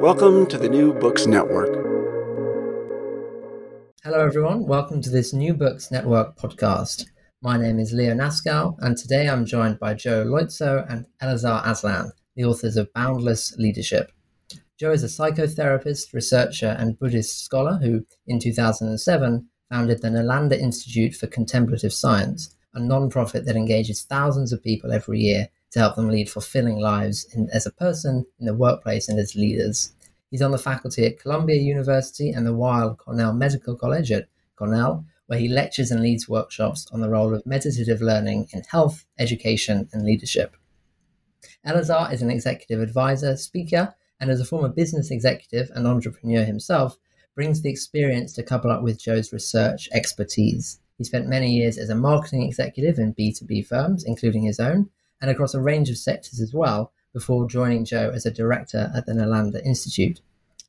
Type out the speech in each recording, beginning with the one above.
Welcome to the New Books Network. Hello, everyone. Welcome to this New Books Network podcast. My name is Leo Naskow, and today I'm joined by Joe Loizzo and Elazar Aslan, the authors of Boundless Leadership. Joe is a psychotherapist, researcher, and Buddhist scholar who, in 2007, founded the Nalanda Institute for Contemplative Science, a non-profit that engages thousands of people every year to help them lead fulfilling lives in, as a person, in the workplace, and as leaders. He's on the faculty at Columbia University and the Weill Cornell Medical College at Cornell, where he lectures and leads workshops on the role of meditative learning in health, education, and leadership. Elazar is an executive advisor, speaker, and as a former business executive and entrepreneur himself, brings the experience to couple up with Joe's research expertise. He spent many years as a marketing executive in B2B firms, including his own, and across a range of sectors as well, before joining Joe as a director at the Nalanda Institute.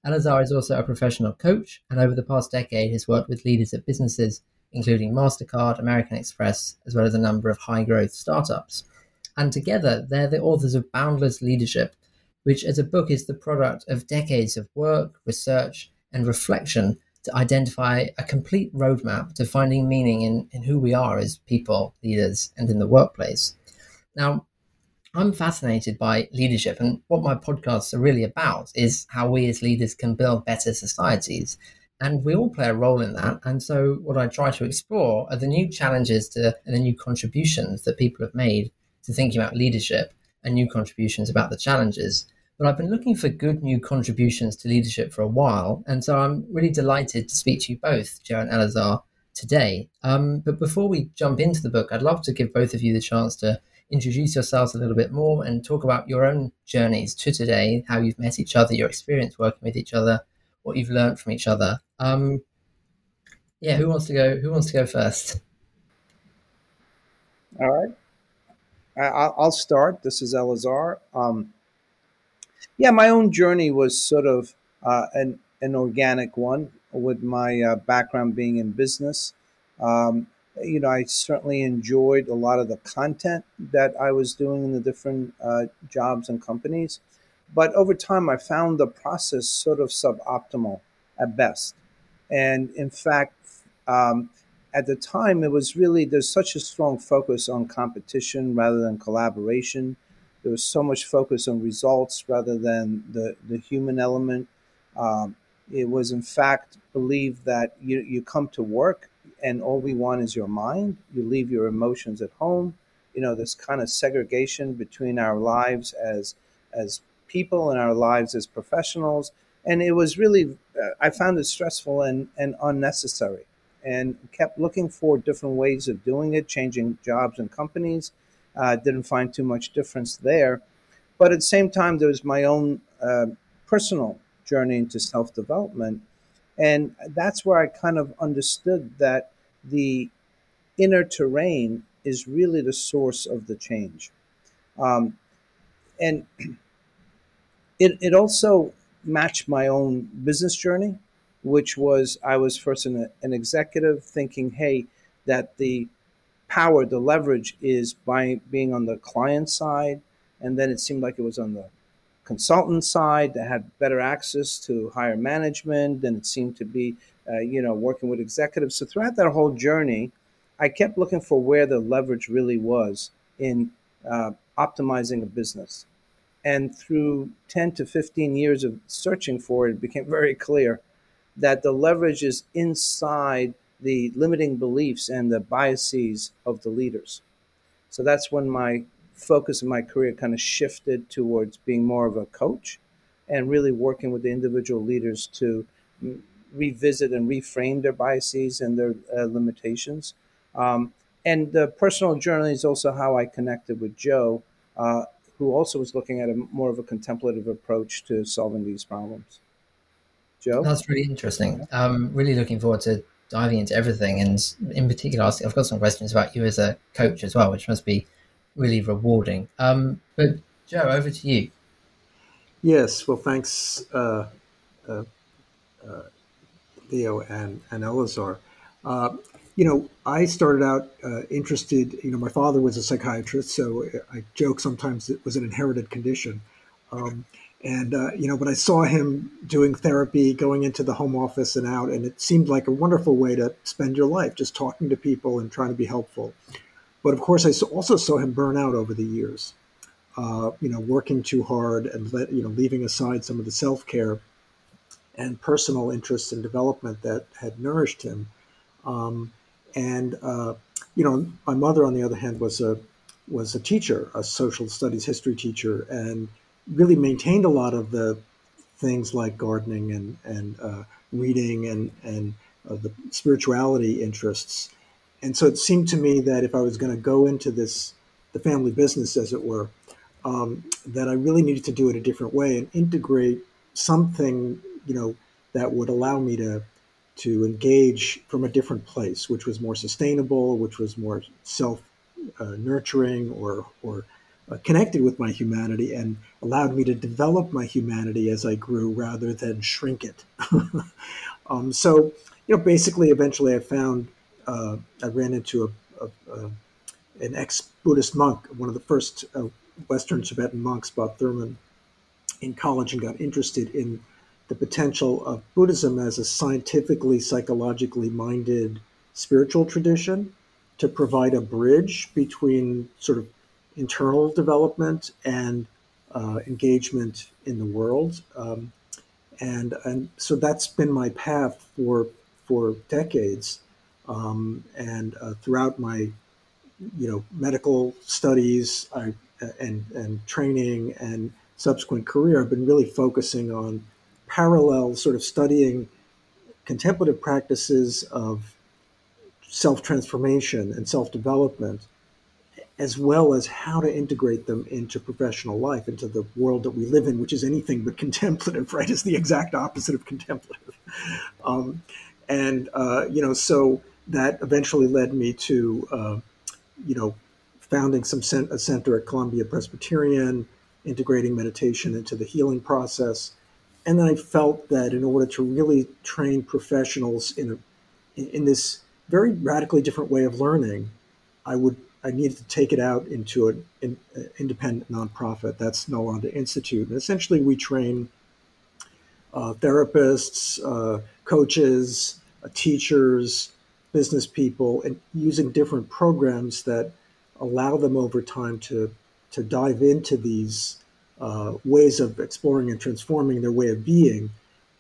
Elazar is also a professional coach, and over the past decade has worked with leaders at businesses, including MasterCard, American Express, as well as a number of high growth startups. And together, they're the authors of Boundless Leadership, which as a book is the product of decades of work, research, and reflection to identify a complete roadmap to finding meaning in, in who we are as people, leaders, and in the workplace. Now, I'm fascinated by leadership, and what my podcasts are really about is how we as leaders can build better societies. And we all play a role in that. And so, what I try to explore are the new challenges to, and the new contributions that people have made to thinking about leadership and new contributions about the challenges. But I've been looking for good new contributions to leadership for a while. And so, I'm really delighted to speak to you both, Joe and Elazar, today. Um, but before we jump into the book, I'd love to give both of you the chance to introduce yourselves a little bit more and talk about your own journeys to today, how you've met each other, your experience working with each other, what you've learned from each other. Um, yeah, who wants to go? Who wants to go first? All right, I'll start. This is Elazar. Um, yeah, my own journey was sort of uh, an an organic one, with my uh, background being in business. Um, you know, I certainly enjoyed a lot of the content that I was doing in the different uh, jobs and companies. But over time, I found the process sort of suboptimal at best. And in fact, um, at the time, it was really, there's such a strong focus on competition rather than collaboration. There was so much focus on results rather than the, the human element. Um, it was, in fact, believed that you, you come to work and all we want is your mind. You leave your emotions at home. You know, this kind of segregation between our lives as as people and our lives as professionals. And it was really, uh, I found it stressful and, and unnecessary and kept looking for different ways of doing it, changing jobs and companies. Uh, didn't find too much difference there. But at the same time, there was my own uh, personal journey into self development and that's where I kind of understood that the inner terrain is really the source of the change. Um, and it, it also matched my own business journey, which was I was first an, an executive thinking, hey, that the power, the leverage is by being on the client side. And then it seemed like it was on the consultant side that had better access to higher management than it seemed to be, uh, you know, working with executives. So throughout that whole journey, I kept looking for where the leverage really was in uh, optimizing a business. And through 10 to 15 years of searching for it, it became very clear that the leverage is inside the limiting beliefs and the biases of the leaders. So that's when my focus in my career kind of shifted towards being more of a coach and really working with the individual leaders to revisit and reframe their biases and their uh, limitations. Um, and the personal journey is also how I connected with Joe, uh, who also was looking at a more of a contemplative approach to solving these problems. Joe? That's really interesting. I'm really looking forward to diving into everything. And in particular, I've got some questions about you as a coach as well, which must be really rewarding. Um, but Joe, over to you. Yes, well, thanks, uh, uh, uh, Leo and, and Elazar. Uh, you know, I started out uh, interested, you know, my father was a psychiatrist, so I joke sometimes it was an inherited condition. Um, and, uh, you know, but I saw him doing therapy, going into the home office and out, and it seemed like a wonderful way to spend your life, just talking to people and trying to be helpful. But of course, I also saw him burn out over the years, uh, you know, working too hard and, let, you know, leaving aside some of the self care and personal interests and development that had nourished him. Um, and uh, you know, my mother, on the other hand, was a was a teacher, a social studies history teacher, and really maintained a lot of the things like gardening and and uh, reading and and uh, the spirituality interests. And so it seemed to me that if I was going to go into this, the family business, as it were, um, that I really needed to do it a different way and integrate something, you know, that would allow me to to engage from a different place, which was more sustainable, which was more self uh, nurturing or, or uh, connected with my humanity and allowed me to develop my humanity as I grew rather than shrink it. um, so, you know, basically, eventually I found, uh, I ran into a, a, a an ex Buddhist monk, one of the first uh, Western Tibetan monks, Bob Thurman, in college and got interested in the potential of Buddhism as a scientifically, psychologically minded spiritual tradition to provide a bridge between sort of internal development and uh, engagement in the world. Um, and, and so that's been my path for, for decades. Um, and uh, throughout my you know medical studies I, and, and training and subsequent career, I've been really focusing on parallel sort of studying contemplative practices of self transformation and self development, as well as how to integrate them into professional life, into the world that we live in, which is anything but contemplative, right? It's the exact opposite of contemplative. Um, and, uh, you know, so that eventually led me to, uh, you know, founding some cent- a center at Columbia Presbyterian, integrating meditation into the healing process and then I felt that in order to really train professionals in a in this very radically different way of learning, I would I needed to take it out into an, an independent nonprofit. That's Nalanda Institute, and essentially we train uh, therapists, uh, coaches, uh, teachers, business people, and using different programs that allow them over time to to dive into these uh, ways of exploring and transforming their way of being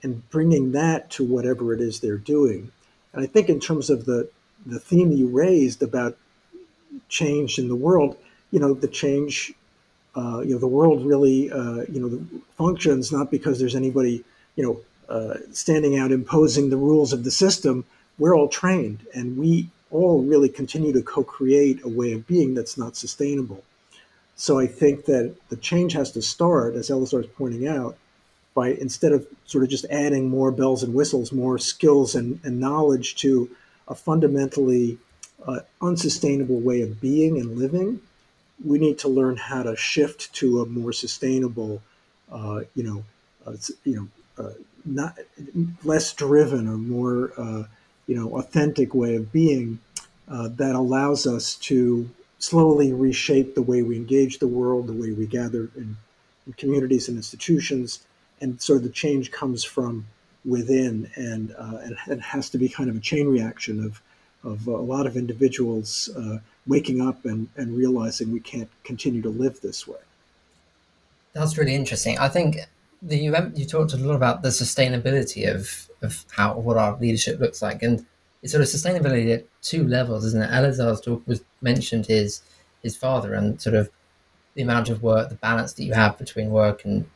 and bringing that to whatever it is they're doing. And I think in terms of the the theme you raised about change in the world, you know, the change, uh, you know, the world really, uh, you know, functions not because there's anybody, you know, uh, standing out imposing the rules of the system. We're all trained, and we all really continue to co-create a way of being that's not sustainable. So I think that the change has to start, as Elazar is pointing out, by instead of sort of just adding more bells and whistles, more skills and, and knowledge to a fundamentally uh, unsustainable way of being and living, we need to learn how to shift to a more sustainable, uh, you know, uh, you know, uh, not less driven or more, uh, you know, authentic way of being uh, that allows us to slowly reshape the way we engage the world, the way we gather in, in communities and institutions. And so the change comes from within, and, uh, and it has to be kind of a chain reaction of, of a lot of individuals uh, waking up and, and realizing we can't continue to live this way. that's really interesting. I think the you, you talked a lot about the sustainability of of how what our leadership looks like, and sort of sustainability at two levels, isn't it? Elazar's talk was mentioned his his father and sort of the amount of work, the balance that you have between work and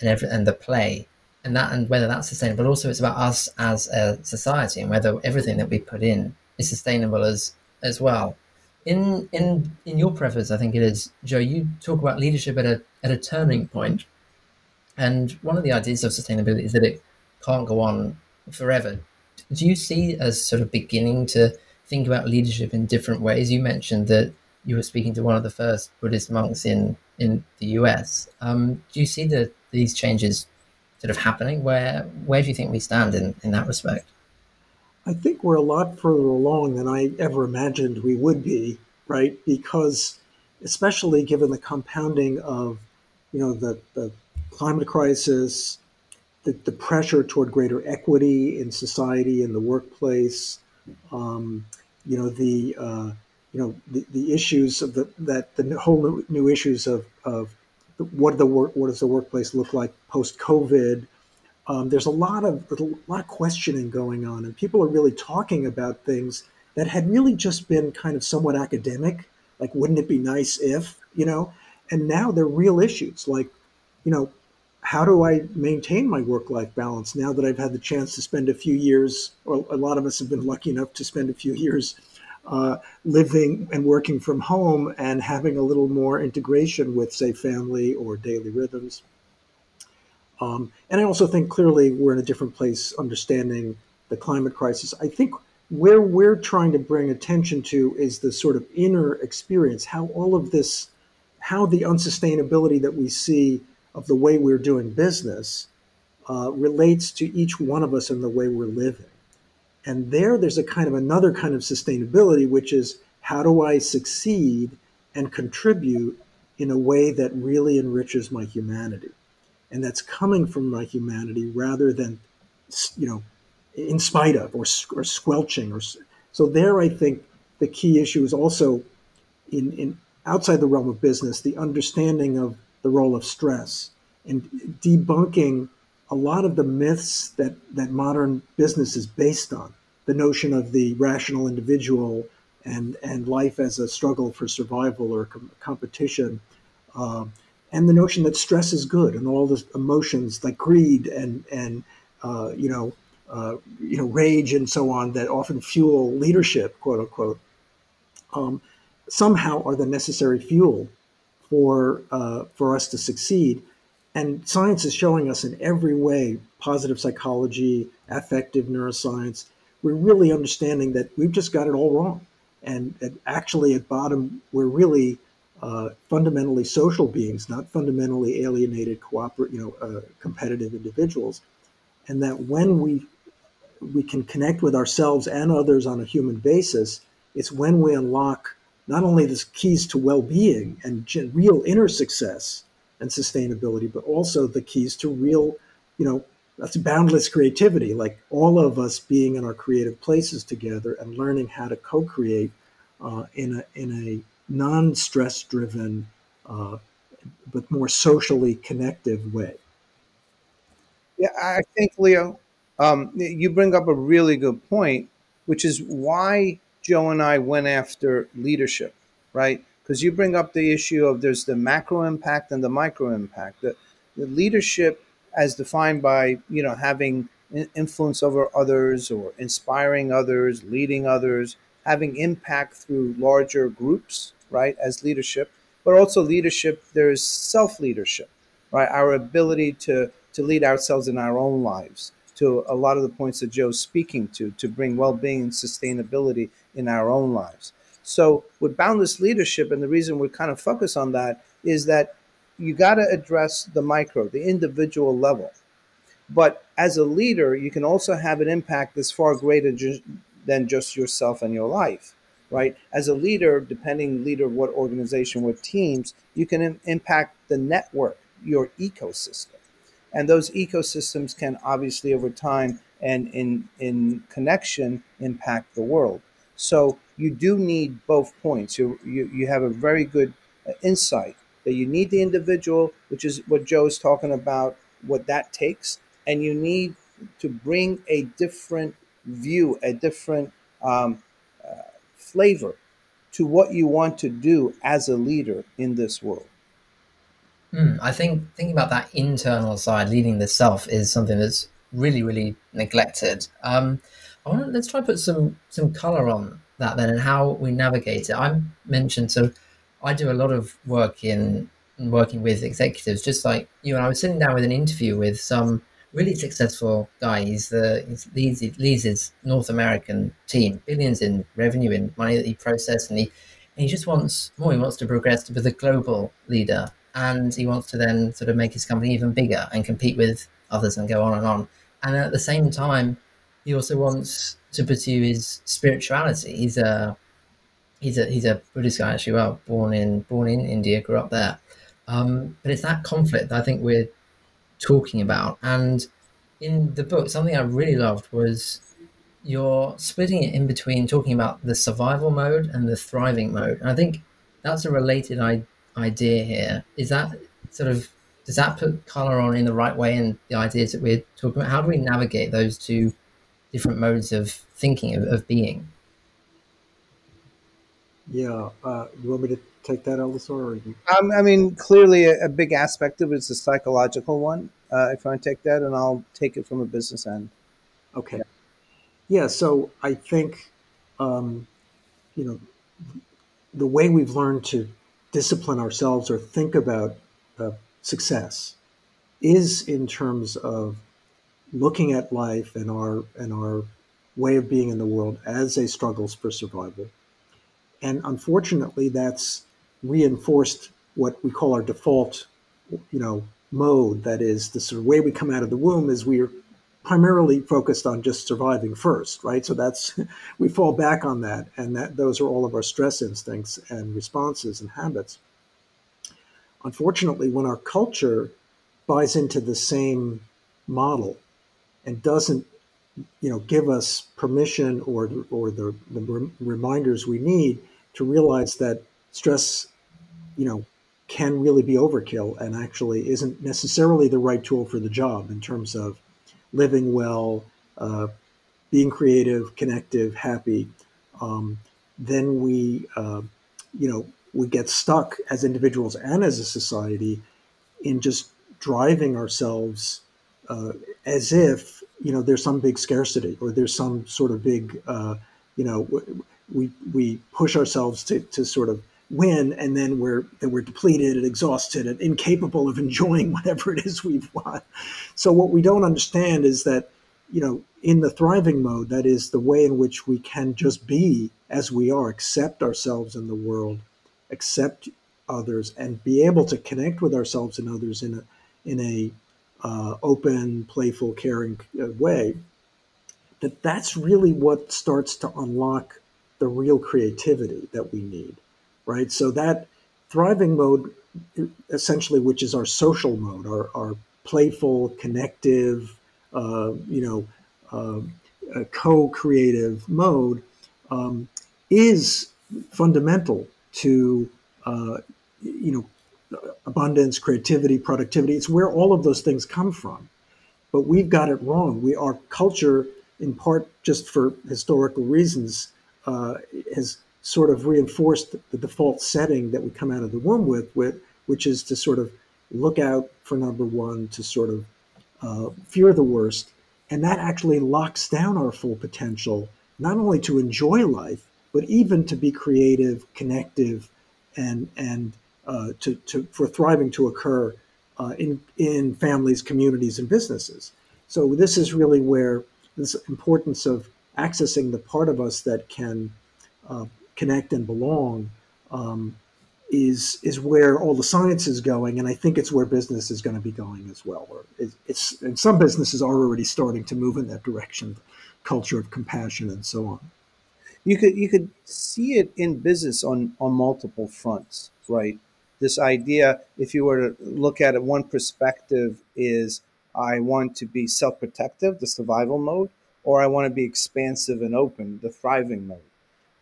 and every, and the play, and that and whether that's sustainable. But also, it's about us as a society and whether everything that we put in is sustainable as as well. In in in your preface, I think it is Joe. You talk about leadership at a at a turning point, and one of the ideas of sustainability is that it can't go on forever. Do you see as sort of beginning to think about leadership in different ways? You mentioned that you were speaking to one of the first Buddhist monks in in the US. Um, do you see the, these changes sort of happening? Where where do you think we stand in, in that respect? I think we're a lot further along than I ever imagined we would be, right? Because especially given the compounding of, you know, the, the climate crisis, the, the pressure toward greater equity in society, in the workplace, um, you know, the uh, you know the, the issues of the that the whole new, new issues of of what the work what does the workplace look like post COVID. Um, there's a lot of a lot of questioning going on, and people are really talking about things that had really just been kind of somewhat academic, like wouldn't it be nice if you know, and now they're real issues like you know how do I maintain my work life balance now that I've had the chance to spend a few years, or a lot of us have been lucky enough to spend a few years uh, living and working from home and having a little more integration with, say, family or daily rhythms. Um, and I also think clearly we're in a different place understanding the climate crisis. I think where we're trying to bring attention to is the sort of inner experience, how all of this, how the unsustainability that we see of the way we're doing business uh, relates to each one of us and the way we're living. And there, there's a kind of another kind of sustainability, which is how do I succeed and contribute in a way that really enriches my humanity? And that's coming from my humanity rather than, you know, in spite of or, or squelching. Or so there, I think the key issue is also in, in outside the realm of business, the understanding of the role of stress and debunking a lot of the myths that, that modern business is based on. The notion of the rational individual and, and life as a struggle for survival or com- competition, uh, and the notion that stress is good and all the emotions like greed and, and uh, you, know, uh, you know, rage and so on that often fuel leadership, quote unquote, um, somehow are the necessary fuel for, uh, for us to succeed and science is showing us in every way positive psychology, affective neuroscience. We're really understanding that we've just got it all wrong. And, actually, at bottom, we're really uh, fundamentally social beings, not fundamentally alienated, cooperate, you know, uh, competitive individuals. And that when we we can connect with ourselves and others on a human basis, it's when we unlock not only the keys to well-being and real inner success, and sustainability, but also the keys to real, you know, that's boundless creativity, like all of us being in our creative places together and learning how to co-create uh, in a in a non-stress driven, uh, but more socially connective way. Yeah, I think Leo, um, you bring up a really good point, which is why Joe and I went after leadership, right? because you bring up the issue of there's the macro impact and the micro impact. The, the leadership, as defined by you know having influence over others or inspiring others, leading others, having impact through larger groups, right? As leadership, but also leadership. There's self leadership, right? Our ability to to lead ourselves in our own lives. To a lot of the points that Joe's speaking to, to bring well-being and sustainability in our own lives. So with boundless leadership, and the reason we kind of focus on that is that you got to address the micro, the individual level. But as a leader, you can also have an impact that's far greater ju- than just yourself and your life, right? As a leader, depending leader of what organization, what teams, you can Im- impact the network, your ecosystem, and those ecosystems can obviously over time and in in connection impact the world. So you do need both points. You, you, you have a very good uh, insight that you need the individual, which is what Joe is talking about, what that takes, and you need to bring a different view, a different um, uh, flavor to what you want to do as a leader in this world. Mm, I think thinking about that internal side, leading the self, is something that's really, really neglected. Um, I want let's try to put some some color on that then, and how we navigate it. I mentioned so I do a lot of work in working with executives, just like you and I was sitting down with an interview with some really successful guy. He's the he's leads, leads his North American team, billions in revenue in money that he processed, and he and he just wants more. He wants to progress to be the global leader, and he wants to then sort of make his company even bigger and compete with others and go on and on. And at the same time, he also wants to pursue his spirituality. He's a he's a he's a Buddhist guy actually. Well, born in born in India, grew up there. Um, but it's that conflict I think we're talking about. And in the book, something I really loved was you're splitting it in between talking about the survival mode and the thriving mode. And I think that's a related I- idea here. Is that sort of does that put color on in the right way and the ideas that we're talking about? How do we navigate those two different modes of thinking of, of being? Yeah, uh, you want me to take that, Elazar? Or you... um, I mean, clearly, a, a, big aspect of it is the psychological one. Uh, if I take that, and I'll take it from a business end. Okay. Yeah. yeah so I think, um, you know, the way we've learned to discipline ourselves or think about uh, success is in terms of looking at life and our and our way of being in the world as a struggles for survival. And unfortunately, that's reinforced what we call our default, you know, mode. That is the sort of way we come out of the womb is we're primarily focused on just surviving first, right? So that's we fall back on that, and that those are all of our stress instincts and responses and habits. Unfortunately, when our culture buys into the same model and doesn't, you know, give us permission or or the, the reminders we need to realize that stress you know, can really be overkill and actually isn't necessarily the right tool for the job in terms of living well, uh, being creative, connective, happy. Um, then we, uh, you know, we get stuck as individuals and as a society in just driving ourselves uh, as if you know there's some big scarcity or there's some sort of big uh, you know we we push ourselves to to sort of win, and then we're we're depleted and exhausted and incapable of enjoying whatever it is we've won. So what we don't understand is that you know in the thriving mode, that is the way in which we can just be as we are, accept ourselves in the world, accept others, and be able to connect with ourselves and others in a in a uh, open, playful, caring uh, way. That that's really what starts to unlock the real creativity that we need right? So that thriving mode, essentially, which is our social mode, our, our playful, connective, uh, you know, uh, co-creative mode, um, is fundamental to uh, you know abundance, creativity, productivity. It's where all of those things come from. But we've got it wrong. We our culture, in part, just for historical reasons, uh, has sort of reinforced the default setting that we come out of the womb with, with which is to sort of look out for number one, to sort of uh, fear the worst. And that actually locks down our full potential, not only to enjoy life, but even to be creative, connective, and, and uh, to, to, for thriving to occur uh, in, in families, communities, and businesses. So, this is really where this importance of accessing the part of us that can uh, connect and belong um, is is where all the science is going, and I think it's where business is going to be going as well. Or it's and some businesses are already starting to move in that direction, culture of compassion and so on. You could you could see it in business on on multiple fronts, right? This idea, if you were to look at it, one perspective is I want to be self protective, the survival mode, or I want to be expansive and open, the thriving mode.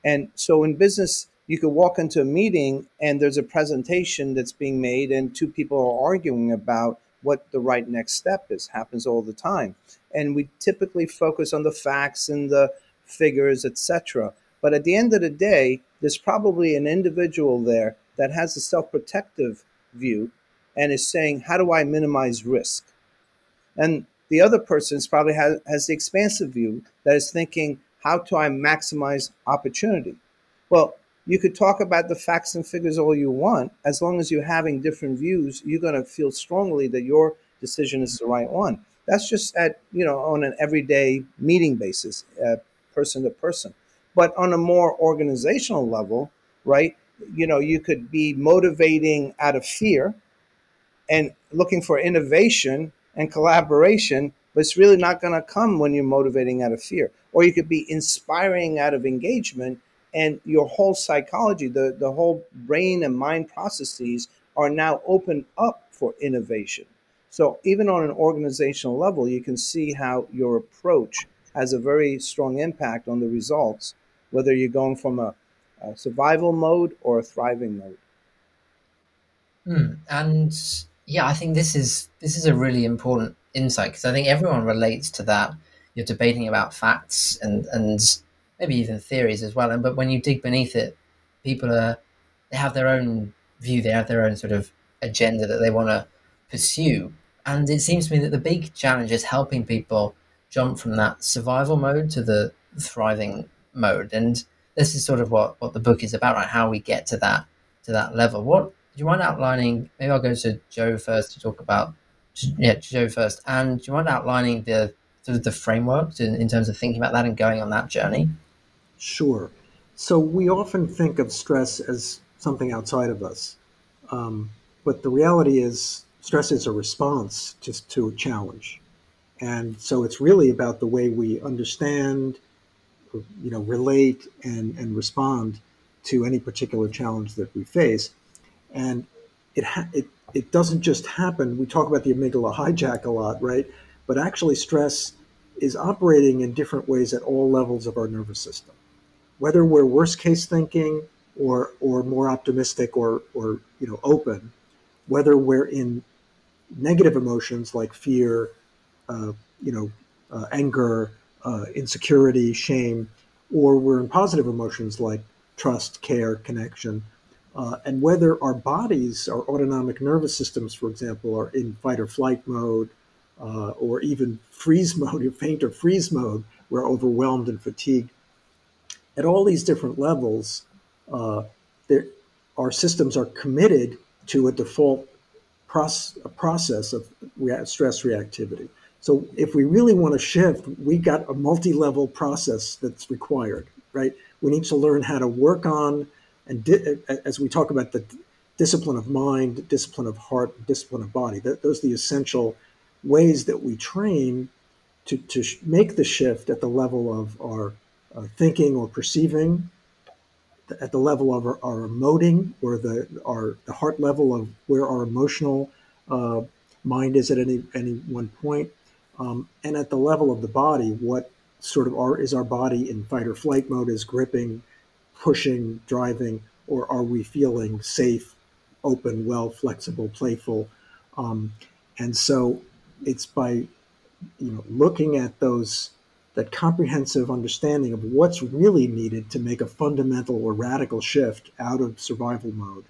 And so in business, you could walk into a meeting and there's a presentation that's being made and two people are arguing about what the right next step is. Happens all the time. And we typically focus on the facts and the figures etc but at the end of the day there's probably an individual there that has a self-protective view and is saying how do i minimize risk? And the other person probably has, has the expansive view that is thinking how do i maximize opportunity. Well you could talk about the facts and figures all you want. As long as you're having different views you're going to feel strongly that your decision is the right one. That's just at you know on an everyday meeting basis uh, person to person. But on a more organizational level right you know you could be motivating out of fear and looking for innovation and collaboration but it's really not going to come when you're motivating out of fear or you could be inspiring out of engagement and your whole psychology, the, the whole brain and mind processes are now open up for innovation. So even on an organizational level, you can see how your approach has a very strong impact on the results, whether you're going from a, a survival mode or a thriving mode. Hmm. And yeah, I think this is this is a really important insight because I think everyone relates to that. You're debating about facts and and maybe even theories as well. And but when you dig beneath it, people are they have their own view, they have their own sort of agenda that they want to pursue. And it seems to me that the big challenge is helping people jump from that survival mode to the thriving mode. And this is sort of what, what the book is about, right? How we get to that to that level. What do you mind outlining? Maybe I'll go to Joe first to talk about yeah, Joe first. And do you mind outlining the sort of the framework to, in terms of thinking about that and going on that journey? Sure. So we often think of stress as something outside of us. Um, but the reality is, stress is a response just to a challenge. And so it's really about the way we understand, you know, relate and, and respond to any particular challenge that we face. And it, ha- it, it doesn't just happen. We talk about the amygdala hijack a lot, right? But actually, stress is operating in different ways at all levels of our nervous system. Whether we're worst case thinking or or more optimistic or or you know open, whether we're in negative emotions like fear, uh, you know, uh, anger, uh, insecurity, shame, or we're in positive emotions like trust, care, connection, uh, and whether our bodies, our autonomic nervous systems, for example, are in fight or flight mode, uh, or even freeze mode, or faint or freeze mode, we're overwhelmed and fatigued at all these different levels, uh, there, our systems are committed to a default process, a process of rea- stress reactivity. So if we really want to shift, we got a multi-level process that's required, right? We need to learn how to work on, and di- as we talk about the discipline of mind, discipline of heart, discipline of body, those are the essential ways that we train to, to make the shift at the level of our uh, thinking or perceiving at the level of our, our emoting or the our the heart level of where our emotional uh, mind is at any any one point, um, and at the level of the body, what sort of are is our body in fight or flight mode is gripping, pushing, driving, or are we feeling safe, open, well, flexible, playful, um, and so it's by you know looking at those that comprehensive understanding of what's really needed to make a fundamental or radical shift out of survival mode.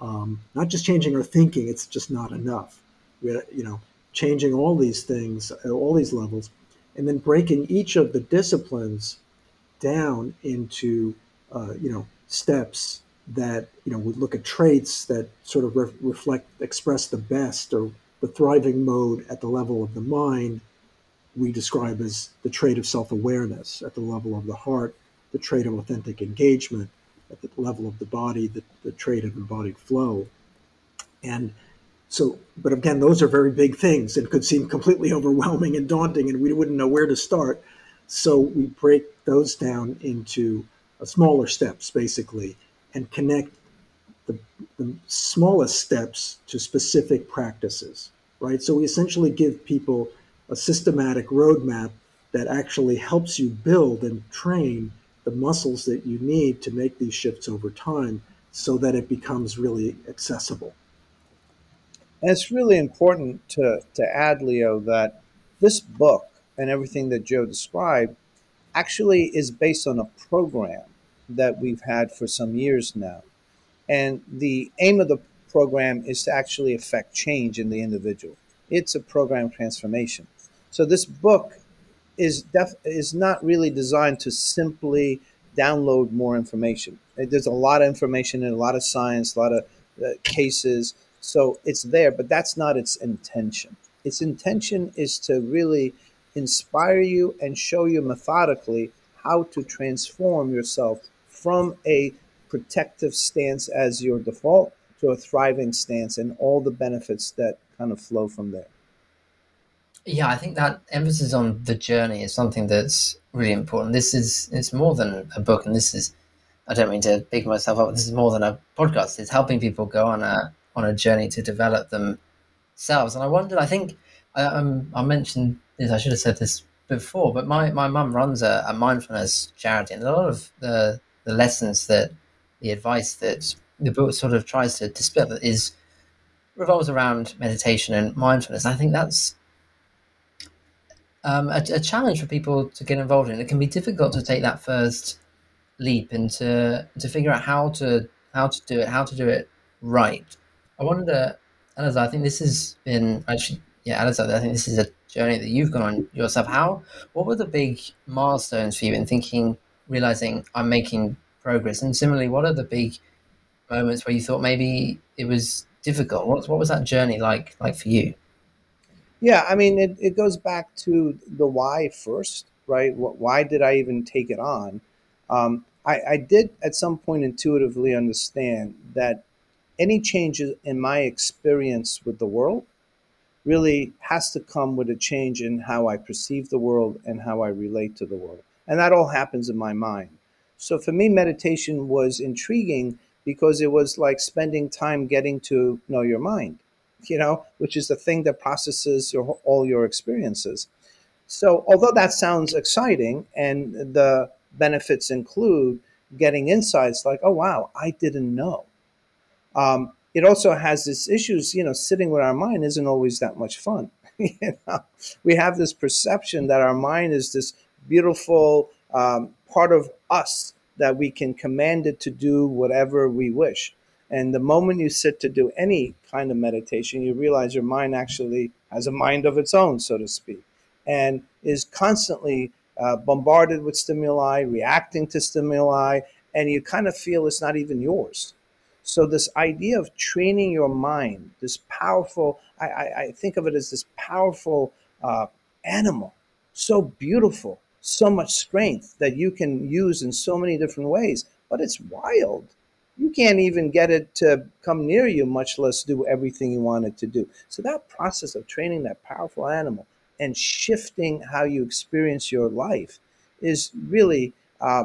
Um, not just changing our thinking; it's just not enough. We're, you know, changing all these things all these levels, and then breaking each of the disciplines down into uh, you know steps that you know would look at traits that sort of re- reflect express the best or the thriving mode at the level of the mind we describe as the trait of self awareness at the level of the heart, the trait of authentic engagement at the level of the body, the, the trait of embodied flow. And so, but again, those are very big things and could seem completely overwhelming and daunting, and we wouldn't know where to start. So we break those down into smaller steps, basically, and connect the, the smallest steps to specific practices, right? So we essentially give people a systematic roadmap that actually helps you build and train the muscles that you need to make these shifts over time so that it becomes really accessible. And it's really important to, to add, Leo, that this book and everything that Joe described actually is based on a program that we've had for some years now. And the aim of the program is to actually affect change in the individual. It's a program transformation. So this book is def- is not really designed to simply download more information. There's a lot of information and a lot of science, a lot of uh, cases. So it's there, but that's not its intention. Its intention is to really inspire you and show you methodically how to transform yourself from a protective stance as your default to a thriving stance and all the benefits that kind of flow from there. Yeah, I think that emphasis on the journey is something that's really important. This is it's more than a book, and this is I don't mean to big myself up. This is more than a podcast. It's helping people go on a on a journey to develop themselves. And I wondered, I think I, um, I mentioned this. I should have said this before, but my my mum runs a, a mindfulness charity, and a lot of the the lessons that the advice that the book sort of tries to dispel is revolves around meditation and mindfulness. I think that's um, a, a, challenge for people to get involved in. It can be difficult to take that first leap and to, to figure out how to how to do it, how to do it right. I to, Elazar, I think this has been actually, yeah, Elazar, I think this is a journey that you've gone on yourself. How, what were the big milestones for you in thinking, realizing I'm making progress? And similarly, what are the big moments where you thought maybe it was difficult? What, what was that journey like, like for you? Yeah, I mean, it, it goes back to the why first, right? Why did I even take it on? Um, I, I did at some point intuitively understand that any changes in my experience with the world really has to come with a change in how I perceive the world and how I relate to the world. And that all happens in my mind. So for me, meditation was intriguing because it was like spending time getting to know your mind you know, which is the thing that processes your, all your experiences. So, although that sounds exciting and the benefits include getting insights like, oh, wow, I didn't know. Um, it also has this issues, you know, sitting with our mind isn't always that much fun. you know? We have this perception that our mind is this beautiful um, part of us that we can command it to do whatever we wish. And the moment you sit to do any kind of meditation, you realize your mind actually has a mind of its own, so to speak, and is constantly uh, bombarded with stimuli, reacting to stimuli, and you kind of feel it's not even yours. So, this idea of training your mind, this powerful, I, I, I think of it as this powerful uh, animal, so beautiful, so much strength that you can use in so many different ways, but it's wild you can't even get it to come near you, much less do everything you want it to do. So that process of training that powerful animal and shifting how you experience your life is really uh,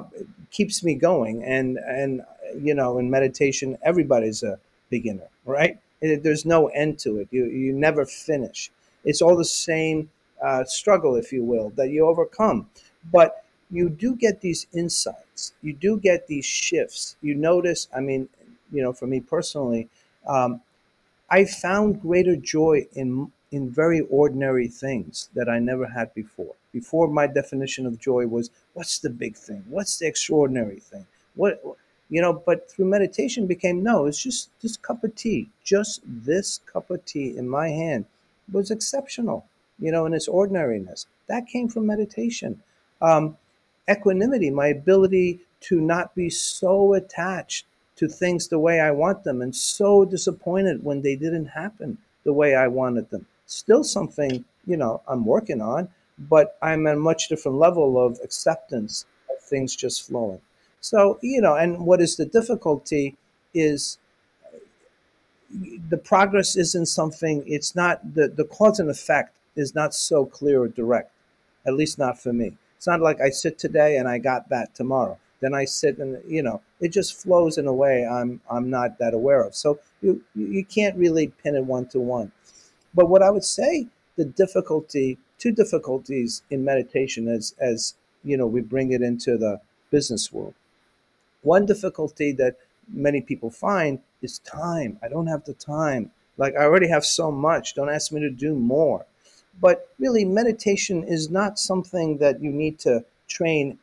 keeps me going. And and you know, in meditation, everybody's a beginner, right? There's no end to it. You you never finish. It's all the same uh, struggle, if you will, that you overcome. But you do get these insights. You do get these shifts. You notice, I mean, you know, for me personally, um, I found greater joy in in very ordinary things that I never had before. Before, my definition of joy was, "What's the big thing? What's the extraordinary thing? What?" You know, but through meditation became no, it's just this cup of tea. Just this cup of tea in my hand was exceptional, you know, in its ordinariness. That came from meditation. Um, equanimity, my ability to not be so attached to things the way I want them and so disappointed when they didn't happen the way I wanted them. Still something, you know, I'm working on, but I'm at a much different level of acceptance of things just flowing. So, you know, and what is the difficulty is the progress isn't something, it's not, the, the cause and effect is not so clear or direct, at least not for me. It's not like I sit today and I got that tomorrow. Then I sit and you know it just flows in a way I'm I'm not that aware of. So you you can't really pin it one to one. But what I would say the difficulty, two difficulties in meditation as as you know we bring it into the business world. One difficulty that many people find is time. I don't have the time. Like, I already have so much. Don't ask me to do more. But really, meditation is not something that you need to train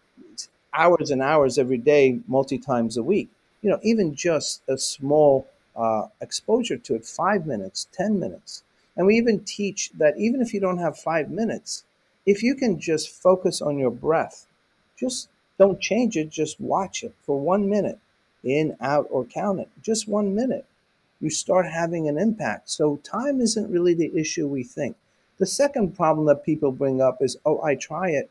hours and hours every day, multi times a week. You know, even just a small uh, exposure to it, five minutes, 10 minutes. And we even teach that even if you don't have five minutes, if you can just focus on your breath, just don't change it, just watch it for one minute, in, out, or count it, just one minute. You start having an impact. So time isn't really the issue we think. The second problem that people bring up is, oh, I try it.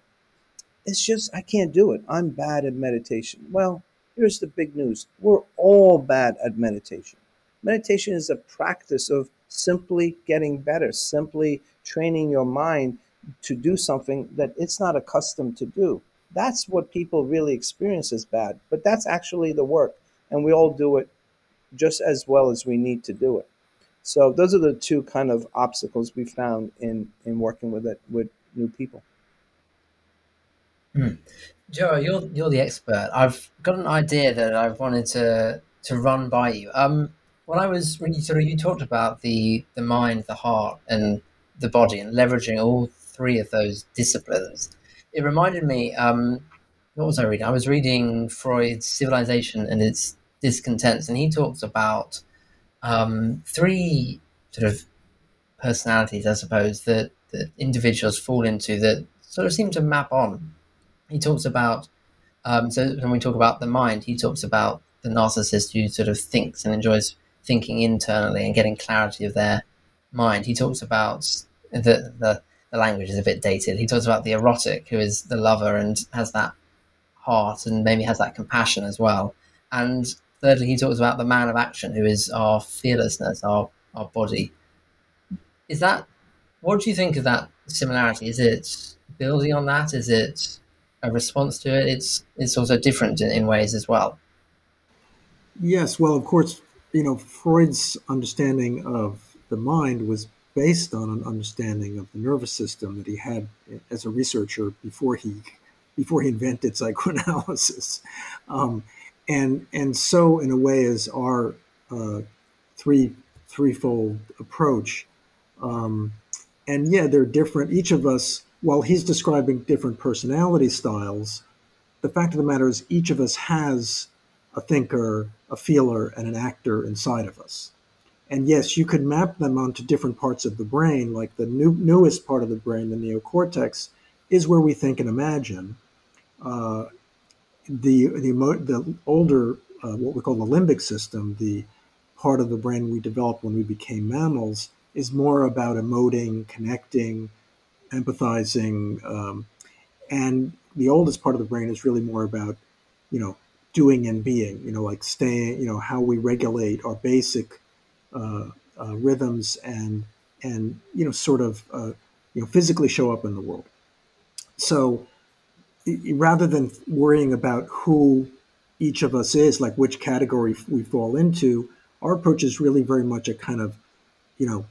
It's just, I can't do it. I'm bad at meditation. Well, here's the big news we're all bad at meditation. Meditation is a practice of simply getting better, simply training your mind to do something that it's not accustomed to do. That's what people really experience as bad, but that's actually the work, and we all do it just as well as we need to do it. So those are the two kind of obstacles we found in in working with it with new people. Hmm. Joe, you're you're the expert. I've got an idea that I've wanted to to run by you. Um, when I was when you sort of you talked about the the mind, the heart, and the body, and leveraging all three of those disciplines, it reminded me. Um, what was I reading? I was reading Freud's Civilization and its Discontents, and he talks about um, three sort of personalities, I suppose, that, that individuals fall into that sort of seem to map on. He talks about, um, so when we talk about the mind, he talks about the narcissist who sort of thinks and enjoys thinking internally and getting clarity of their mind. He talks about the, the, the language is a bit dated. He talks about the erotic, who is the lover and has that heart and maybe has that compassion as well. And thirdly, he talks about the man of action, who is our fearlessness, our, our body. Is that, what do you think of that similarity? Is it building on that? Is it a response to it? It's, it's also different in, in ways as well. Yes, well, of course, you know, Freud's understanding of the mind was based on an understanding of the nervous system that he had as a researcher before he before he invented psychoanalysis. Um, and and so in a way is our uh, three threefold approach. Um, and yeah, they're different. Each of us, while he's describing different personality styles, the fact of the matter is each of us has a thinker, a feeler, and an actor inside of us. And yes, you could map them onto different parts of the brain, like the new, newest part of the brain, the neocortex, is where we think and imagine. Uh, the the, the older uh, what we call the limbic system, the part of the brain we developed when we became mammals, is more about emoting, connecting, empathizing, um, and the oldest part of the brain is really more about, you know, doing and being. You know, like staying. You know, how we regulate our basic uh, uh, rhythms and and you know, sort of uh, you know, physically show up in the world. So rather than worrying about who each of us is, like which category we fall into, our approach is really very much a kind of, you know,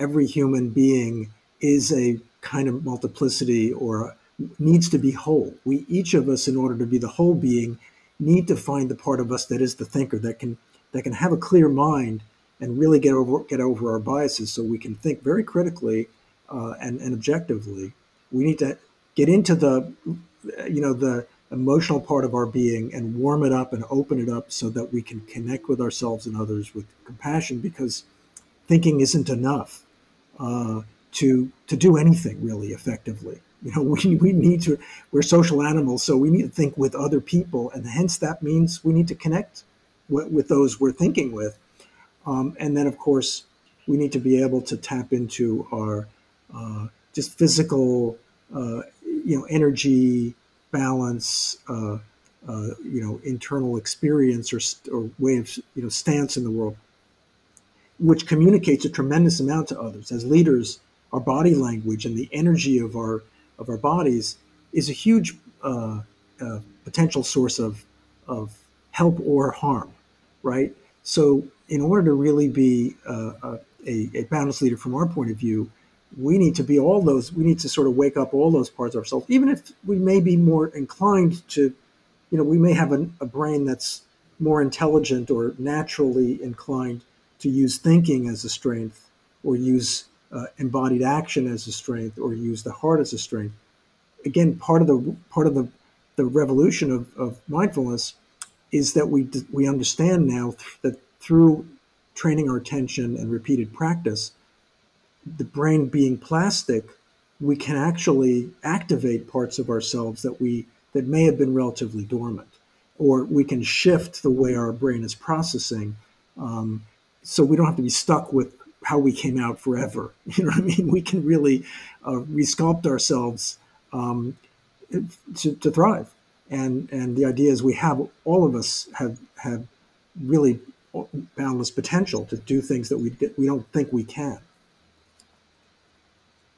every human being is a kind of multiplicity or needs to be whole. We each of us, in order to be the whole being, need to find the part of us that is the thinker that can that can have a clear mind and really get over get over our biases, so we can think very critically uh, and and objectively. We need to get into the you know the emotional part of our being and warm it up and open it up so that we can connect with ourselves and others with compassion because thinking isn't enough uh, to to do anything really effectively. You know we, we need to we're social animals so we need to think with other people and hence that means we need to connect with, with those we're thinking with. Um, and then of course we need to be able to tap into our uh, just physical uh, you know energy balance uh, uh, you know internal experience or, or way of you know stance in the world which communicates a tremendous amount to others. As leaders our body language and the energy of our of our bodies is a huge uh, uh, potential source of of help or harm right? So in order to really be uh, a, a boundless leader from our point of view we need to be all those we need to sort of wake up all those parts of ourselves even if we may be more inclined to you know, we may have a, a brain that's more intelligent or naturally inclined to use thinking as a strength or use uh, embodied action as a strength or use the heart as a strength. Again, part of the part of the the revolution of, of mindfulness is that we we understand now that through training our attention and repeated practice, the brain being plastic, we can actually activate parts of ourselves that we that may have been relatively dormant, or we can shift the way our brain is processing, um, so we don't have to be stuck with how we came out forever. You know what I mean? We can really uh, resculpt ourselves um, to, to thrive. And and the idea is we have all of us have have really boundless potential to do things that we we don't think we can.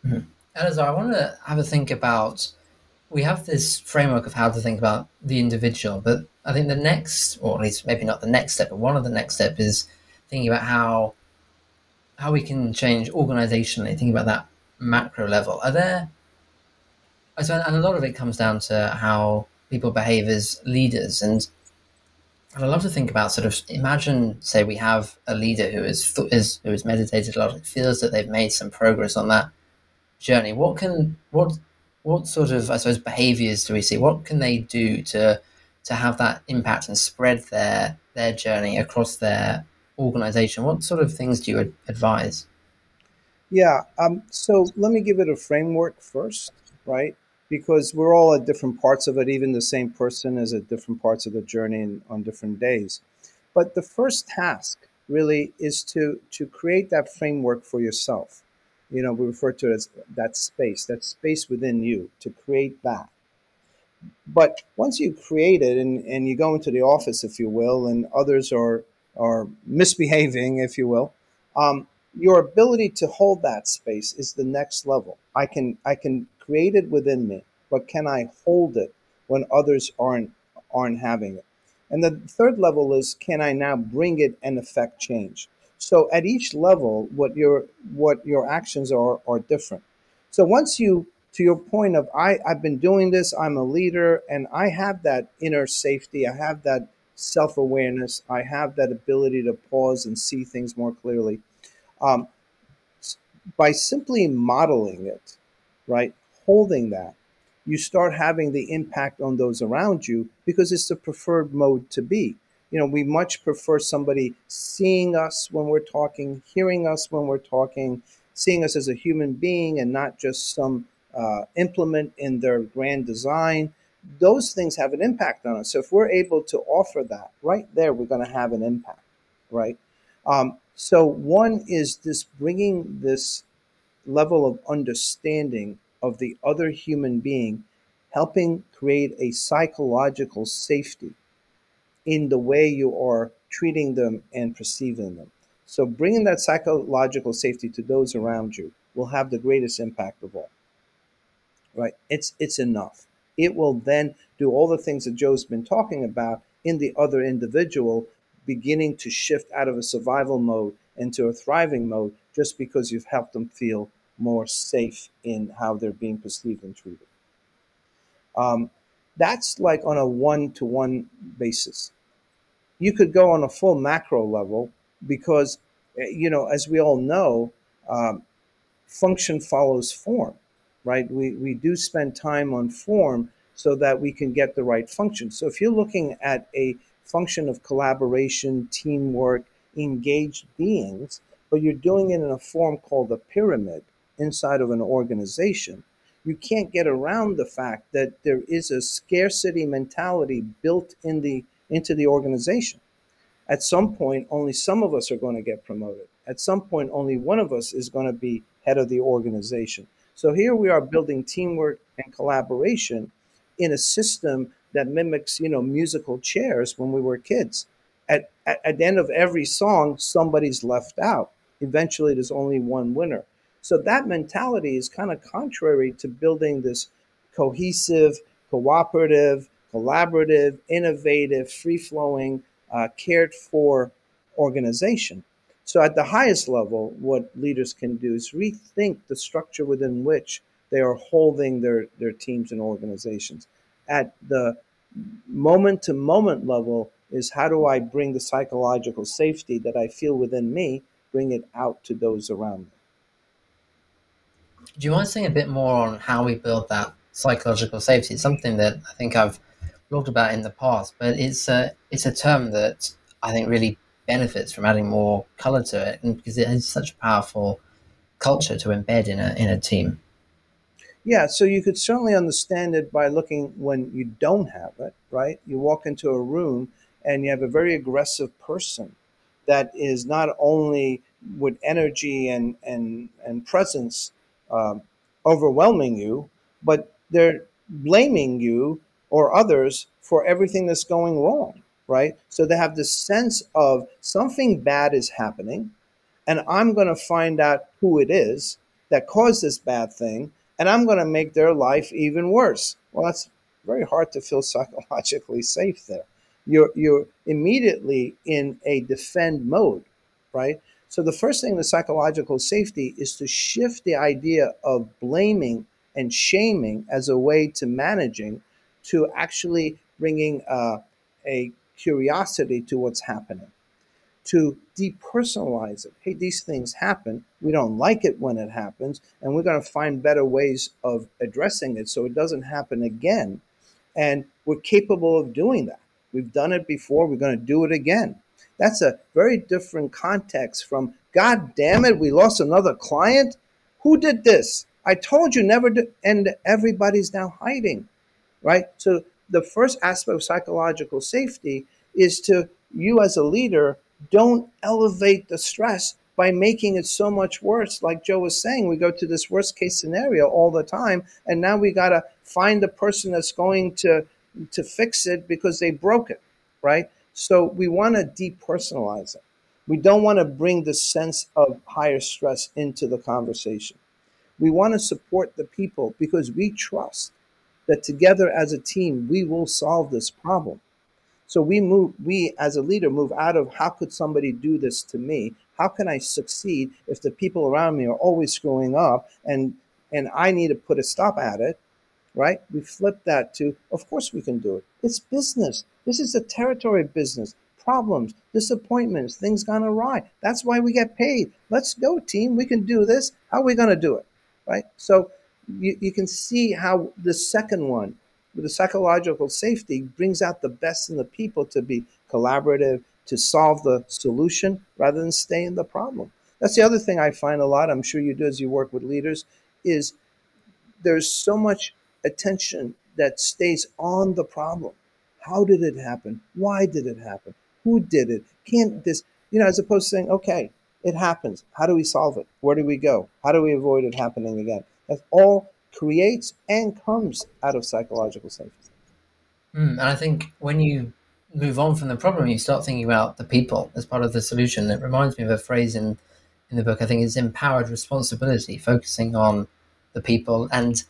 Mm-hmm. Elazar, I want to have a think about. We have this framework of how to think about the individual, but I think the next, or at least maybe not the next step, but one of the next steps is thinking about how how we can change organizationally, thinking about that macro level. Are there, I and a lot of it comes down to how people behave as leaders. And I'd love to think about sort of imagine, say, we have a leader who is, is who has meditated a lot, feels that they've made some progress on that journey. What can what what sort of I suppose behaviors do we see? What can they do to to have that impact and spread their their journey across their organization? What sort of things do you advise? Yeah, um, so let me give it a framework first, right? Because we're all at different parts of it. Even the same person is at different parts of the journey and on different days. But the first task really is to to create that framework for yourself. You know, we refer to it as that space, that space within you to create that. But once you create it and, and you go into the office, if you will, and others are or misbehaving, if you will, um, your ability to hold that space is the next level. I can I can create it within me, but can I hold it when others aren't aren't having it? And the third level is can I now bring it and affect change? So at each level, what your what your actions are are different. So once you to your point of I, I've been doing this, I'm a leader, and I have that inner safety, I have that self awareness. I have that ability to pause and see things more clearly. Um, by simply modeling it, right, holding that, you start having the impact on those around you because it's the preferred mode to be. You know, we much prefer somebody seeing us when we're talking, hearing us when we're talking, seeing us as a human being and not just some uh, implement in their grand design those things have an impact on us. So if we're able to offer that right there, we're going to have an impact, right? Um, so one is this bringing this level of understanding of the other human being, helping create a psychological safety in the way you are treating them and perceiving them. So bringing that psychological safety to those around you will have the greatest impact of all. Right? It's it's enough it will then do all the things that Joe's been talking about in the other individual, beginning to shift out of a survival mode into a thriving mode just because you've helped them feel more safe in how they're being perceived and treated. Um, that's like on a one to one basis. You could go on a full macro level because, eh, you know, as we all know, um, function follows form right? We, we do spend time on form so that we can get the right function. So if you're looking at a function of collaboration, teamwork, engaged beings, but you're doing it in a form called a pyramid inside of an organization, you can't get around the fact that there is a scarcity mentality built in the into the organization. At some point, only some of us are going to get promoted. At some point, only one of us is going to be head of the organization. So here we are building teamwork and collaboration in a system that mimics, you know, musical chairs when we were kids. At, at, at, the end of every song, somebody's left out. Eventually, there's only one winner. So that mentality is kind of contrary to building this cohesive, cooperative, collaborative, innovative, free flowing, uh, cared for organization. So, at the highest level, what leaders can do is rethink the structure within which they are holding their, their teams and organizations. At the moment to moment level is how do I bring the psychological safety that I feel within me, bring it out to those around me. Do you mind saying a bit more on how we build that psychological safety? It's something that I think I've talked about in the past, but it's a it's a term that I think really benefits from adding more color to it, and because it has such a powerful culture to embed in a in a team. Yeah, so you could certainly understand it by looking when you don't have it, right? You walk into a room and you have a very aggressive person that is not only with energy and and and presence um, overwhelming you, but they're blaming you or others for everything that's going wrong, right? So they have this sense of something bad is happening, and I'm going to find out who it is that caused this bad thing, and I'm going to make their life even worse. Well, that's very hard to feel psychologically safe there. You're, you're immediately in a defend mode, right? So the first thing with psychological safety is to shift the idea of blaming and shaming as a way to managing to actually bringing uh, a curiosity to what's happening, to depersonalize it. Hey, these things happen. We don't like it when it happens, and we're going to find better ways of addressing it so it doesn't happen again. And we're capable of doing that. We've done it before, we're going to do it again. That's a very different context from, God damn it, we lost another client. Who did this? I told you never to, and everybody's now hiding, right? So the first aspect of psychological safety is to you as a leader don't elevate the stress by making it so much worse. Like Joe was saying, we go to this worst case scenario all the time, and now we got to find the person that's going to to fix it because they broke it, right? So we want to depersonalize it. We don't want to bring the sense of higher stress into the conversation. We want to support the people because we trust that together as a team we will solve this problem. So we move we as a leader move out of how could somebody do this to me? How can I succeed if the people around me are always screwing up and and I need to put a stop at it right? We flip that to, of course we can do it. It's business. This is a territory business. Problems, disappointments, things gone awry. That's why we get paid. Let's go, team. We can do this. How are we going to do it? Right? So you, you can see how the second one, the psychological safety, brings out the best in the people to be collaborative, to solve the solution rather than stay in the problem. That's the other thing I find a lot, I'm sure you do as you work with leaders, is there's so much attention that stays on the problem. How did it happen? Why did it happen? Who did it? Can't this, you know, as opposed to saying, okay, it happens. How do we solve it? Where do we go? How do we avoid it happening again? That all creates and comes out of psychological safety. Mm, and I think when you move on from the problem, you start thinking about the people as part of the solution. It reminds me of a phrase in, in the book, I think is empowered responsibility, focusing on the people and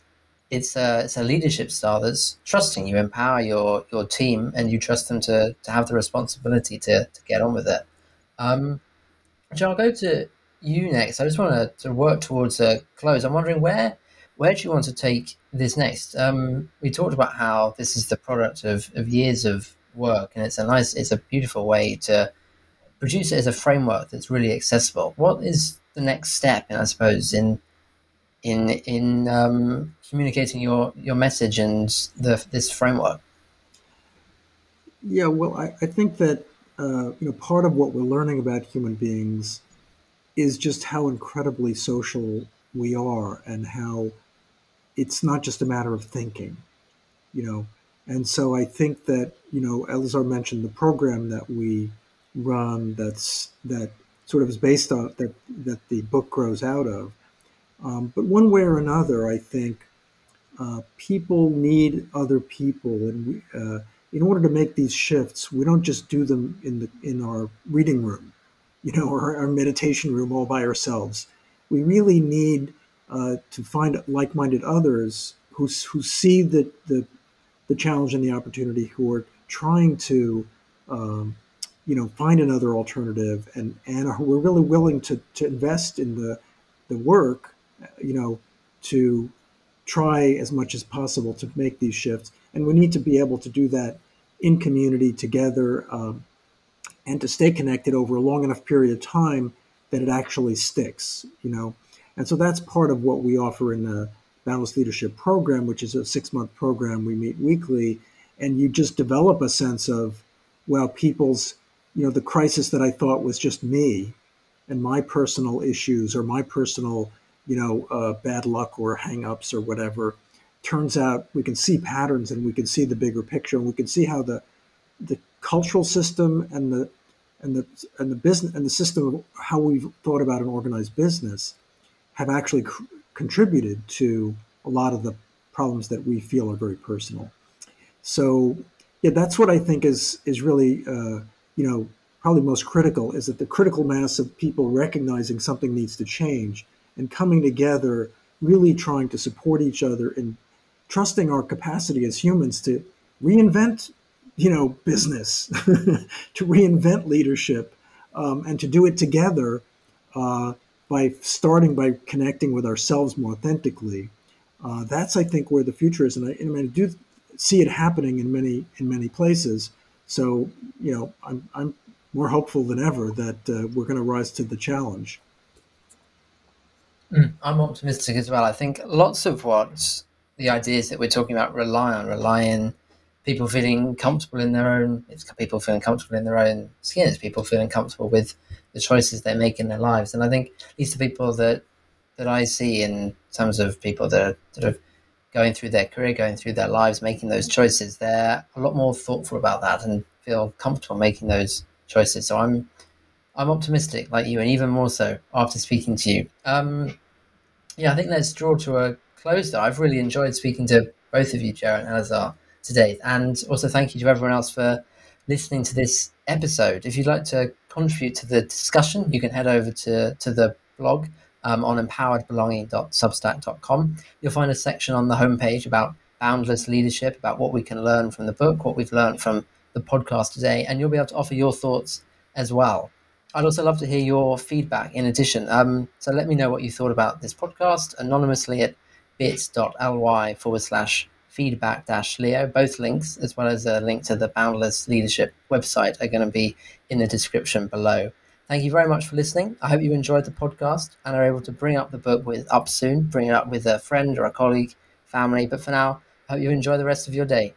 it's a it's a leadership style that's trusting you empower your your team and you trust them to to have the responsibility to to get on with it um Joe, I'll go to you next. I just want to, to work towards a close. I'm wondering where where do you want to take this next? Um, we talked about how this is the product of, of years of work, and it's a nice, it's a beautiful way to produce it as a framework that's really accessible. What is the next step, and I suppose in in in um, communicating your your message and the, this framework? Yeah, well, I, I think that uh, you know part of what we're learning about human beings is just how incredibly social we are, and how it's not just a matter of thinking, you know. And so I think that you know, Elazar mentioned the program that we run. That's that sort of is based on that that the book grows out of um, but one way or another, I think uh, people need other people, and we, uh, in order to make these shifts, we don't just do them in the in our reading room, you know, or our meditation room all by ourselves. We really need uh, to find like-minded others who who see the the the challenge and the opportunity, who are trying to um, you know find another alternative and and are, we're really willing to to invest in the the work you know, to try as much as possible to make these shifts. and we need to be able to do that in community together um, and to stay connected over a long enough period of time that it actually sticks, you know. And so that's part of what we offer in the Boundless Leadership Program, which is a six month program. We meet weekly, and you just develop a sense of, well, people's, you know, the crisis that I thought was just me and my personal issues or my personal, you know, uh, bad luck or hangups or whatever. Turns out we can see patterns and we can see the bigger picture and we can see how the the cultural system and the and the and the business and the system of how we've thought about an organized business have actually cr- contributed to a lot of the problems that we feel are very personal. So, yeah, that's what I think is is really uh, you know probably most critical is that the critical mass of people recognizing something needs to change and coming together, really trying to support each other and trusting our capacity as humans to reinvent you know, business, to reinvent leadership, um, and to do it together uh, by starting by connecting with ourselves more authentically. Uh, that's, I think, where the future is, and I, and I do see it happening in many in many places. So, you know, I'm I'm more hopeful than ever that uh, we're going to rise to the challenge. Mm, I'm optimistic as well. I think lots of what the ideas that we're talking about rely on rely on people feeling comfortable in their own it's people feeling comfortable in their own skin it's people feeling comfortable with the choices they make in their lives. And i think at least the people that that i see in terms of people that are sort of going through their career going through their lives making those choices they're a lot more thoughtful about that and feel comfortable making those choices. So i'm i'm optimistic like you and even more so after speaking to you. Um yeah i think let's draw to a close though. I've really enjoyed speaking to both of you jared and Elazar today. And also thank you to everyone else for listening to this episode. If you'd like to contribute to the discussion, you can head over to, to the blog um, on empoweredbelonging.substack.com. You'll find a section on the homepage about boundless leadership, about what we can learn from the book, what we've learned from the podcast today, and you'll be able to offer your thoughts as well. I'd also love to hear your feedback in addition. Um, so let me know what you thought about this podcast anonymously at bit.ly forward slash feedback dash Leo. Both links, as well as a link to the Boundless Leadership website, are going to be in the description below. Thank you very much for listening. I hope you enjoyed the podcast and are able to bring up the book with up soon, bring it up with a friend or a colleague, family. But for now, I hope you enjoy the rest of your day.